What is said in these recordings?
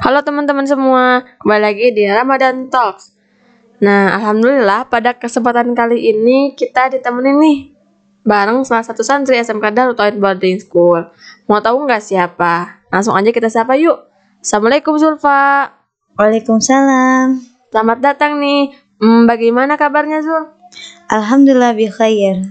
Halo teman-teman semua, kembali lagi di Ramadan Talks. Nah, alhamdulillah pada kesempatan kali ini kita ditemenin nih bareng salah satu santri SMK Darut Tauhid Boarding School. Mau tahu nggak siapa? Langsung aja kita sapa yuk. Assalamualaikum Zulfa. Waalaikumsalam. Selamat datang nih. Hmm, bagaimana kabarnya Zul? Alhamdulillah bi khair.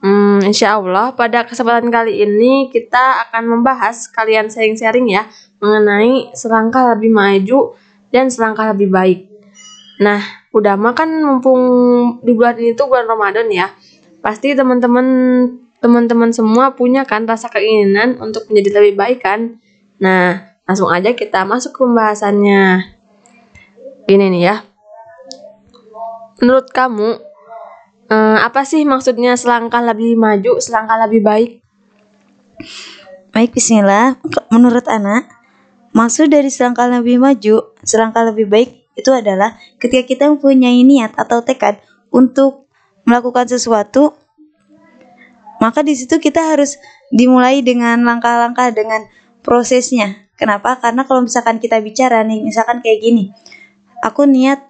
Hmm, insya Allah pada kesempatan kali ini kita akan membahas kalian sharing-sharing ya mengenai selangkah lebih maju dan selangkah lebih baik. Nah, udah makan mumpung di bulan ini tuh bulan Ramadan ya. Pasti teman-teman teman-teman semua punya kan rasa keinginan untuk menjadi lebih baik kan? Nah, langsung aja kita masuk ke pembahasannya. Gini nih ya. Menurut kamu eh, apa sih maksudnya selangkah lebih maju, selangkah lebih baik? Baik, bismillah. Menurut anak, maksud dari selangkah lebih maju, selangkah lebih baik itu adalah ketika kita mempunyai niat atau tekad untuk melakukan sesuatu, maka di situ kita harus dimulai dengan langkah-langkah dengan prosesnya. Kenapa? Karena kalau misalkan kita bicara nih, misalkan kayak gini, aku niat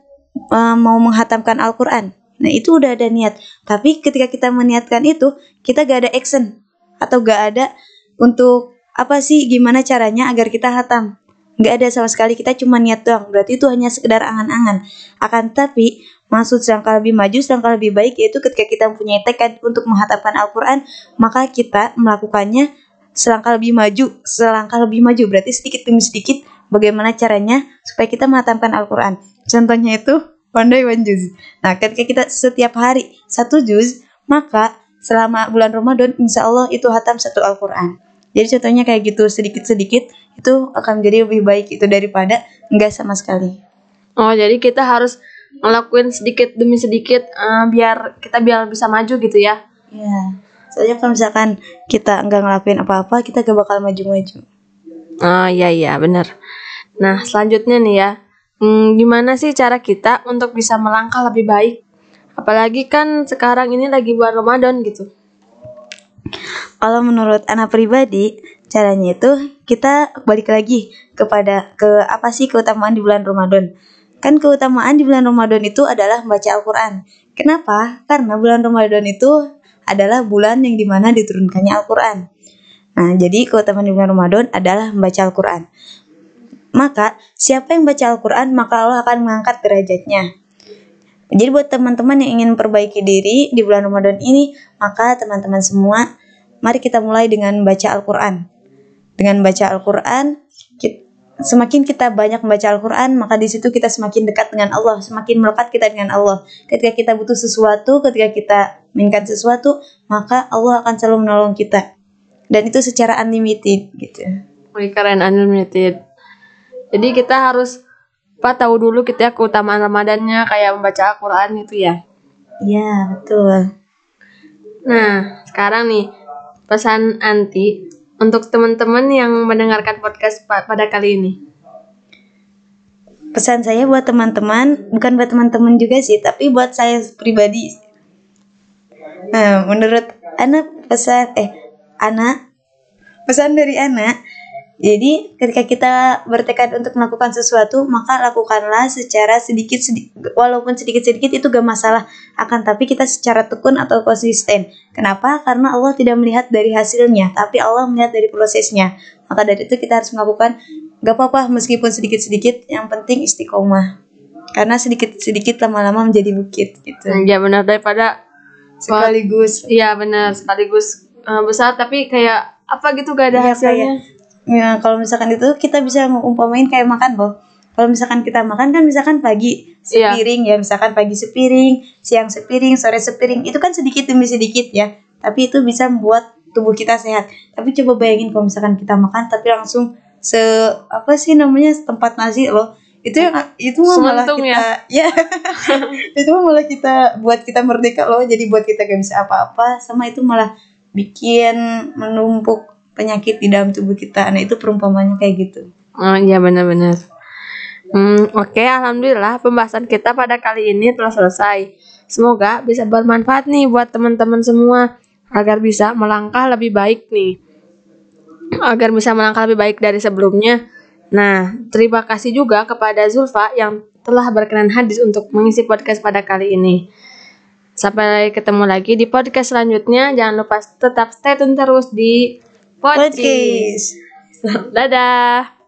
uh, mau menghatamkan Al-Quran. Nah itu udah ada niat. Tapi ketika kita meniatkan itu, kita gak ada action atau gak ada untuk apa sih gimana caranya agar kita hatam. Gak ada sama sekali kita cuma niat doang. Berarti itu hanya sekedar angan-angan. Akan tapi maksud selangkah lebih maju, selangkah lebih baik yaitu ketika kita mempunyai tekad untuk menghatamkan Al-Quran, maka kita melakukannya selangkah lebih maju, selangkah lebih maju. Berarti sedikit demi sedikit bagaimana caranya supaya kita menghatamkan Al-Quran. Contohnya itu one day one juz. Nah, ketika kita setiap hari satu juz, maka selama bulan Ramadan insya Allah itu hatam satu Al-Quran. Jadi contohnya kayak gitu sedikit-sedikit itu akan menjadi lebih baik itu daripada enggak sama sekali. Oh, jadi kita harus ngelakuin sedikit demi sedikit eh, biar kita biar bisa maju gitu ya. Ya. Soalnya kalau misalkan kita enggak ngelakuin apa-apa, kita gak bakal maju-maju. Oh iya iya bener. Nah selanjutnya nih ya, hmm, gimana sih cara kita untuk bisa melangkah lebih baik? Apalagi kan sekarang ini lagi bulan Ramadan gitu. Kalau menurut anak pribadi, caranya itu kita balik lagi kepada ke apa sih keutamaan di bulan Ramadan. Kan keutamaan di bulan Ramadan itu adalah membaca Al-Quran. Kenapa? Karena bulan Ramadan itu adalah bulan yang di mana diturunkannya Al-Quran. Nah, jadi keutamaan di bulan Ramadan adalah membaca Al-Quran. Maka, siapa yang baca Al-Quran, maka Allah akan mengangkat derajatnya. Jadi buat teman-teman yang ingin memperbaiki diri di bulan Ramadan ini, maka teman-teman semua, mari kita mulai dengan baca Al-Quran. Dengan baca Al-Quran, semakin kita banyak membaca Al-Quran, maka di situ kita semakin dekat dengan Allah, semakin melekat kita dengan Allah. Ketika kita butuh sesuatu, ketika kita menginginkan sesuatu, maka Allah akan selalu menolong kita. Dan itu secara unlimited gitu. Wih keren unlimited. Jadi kita harus apa tahu dulu kita ya keutamaan Ramadannya kayak membaca Al-Quran itu ya. Iya, betul. Nah, sekarang nih pesan anti untuk teman-teman yang mendengarkan podcast pa- pada kali ini. Pesan saya buat teman-teman, bukan buat teman-teman juga sih, tapi buat saya pribadi. Nah, menurut anak pesan eh anak pesan dari anak jadi ketika kita bertekad untuk melakukan sesuatu maka lakukanlah secara sedikit sedikit walaupun sedikit sedikit itu gak masalah akan tapi kita secara tekun atau konsisten. Kenapa? Karena Allah tidak melihat dari hasilnya tapi Allah melihat dari prosesnya. Maka dari itu kita harus melakukan gak apa-apa meskipun sedikit sedikit yang penting istiqomah. Karena sedikit sedikit lama-lama menjadi bukit gitu. Ya benar daripada sekaligus. Iya benar sekaligus eh, besar tapi kayak apa gitu gak ada Iya, hasilnya. Ya, kalau misalkan itu kita bisa ngumpamain kayak makan loh. Kalau misalkan kita makan kan misalkan pagi Iya. sepiring ya, misalkan pagi sepiring, siang sepiring, sore sepiring, itu kan sedikit demi sedikit ya. Tapi itu bisa membuat tubuh kita sehat. Tapi coba bayangin kalau misalkan kita makan tapi langsung se apa sih namanya tempat nasi loh. Itu yang itu malah Sementung kita ya. itu mah malah kita buat kita merdeka loh. Jadi buat kita gak bisa apa-apa sama itu malah bikin menumpuk penyakit di dalam tubuh kita. Nah, itu perumpamannya kayak gitu. Oh iya benar-benar. Hmm, oke alhamdulillah pembahasan kita pada kali ini telah selesai. Semoga bisa bermanfaat nih buat teman-teman semua agar bisa melangkah lebih baik nih. Agar bisa melangkah lebih baik dari sebelumnya. Nah, terima kasih juga kepada Zulfa yang telah berkenan hadir untuk mengisi podcast pada kali ini. Sampai ketemu lagi di podcast selanjutnya. Jangan lupa tetap stay tune terus di. Podcast. Dadah.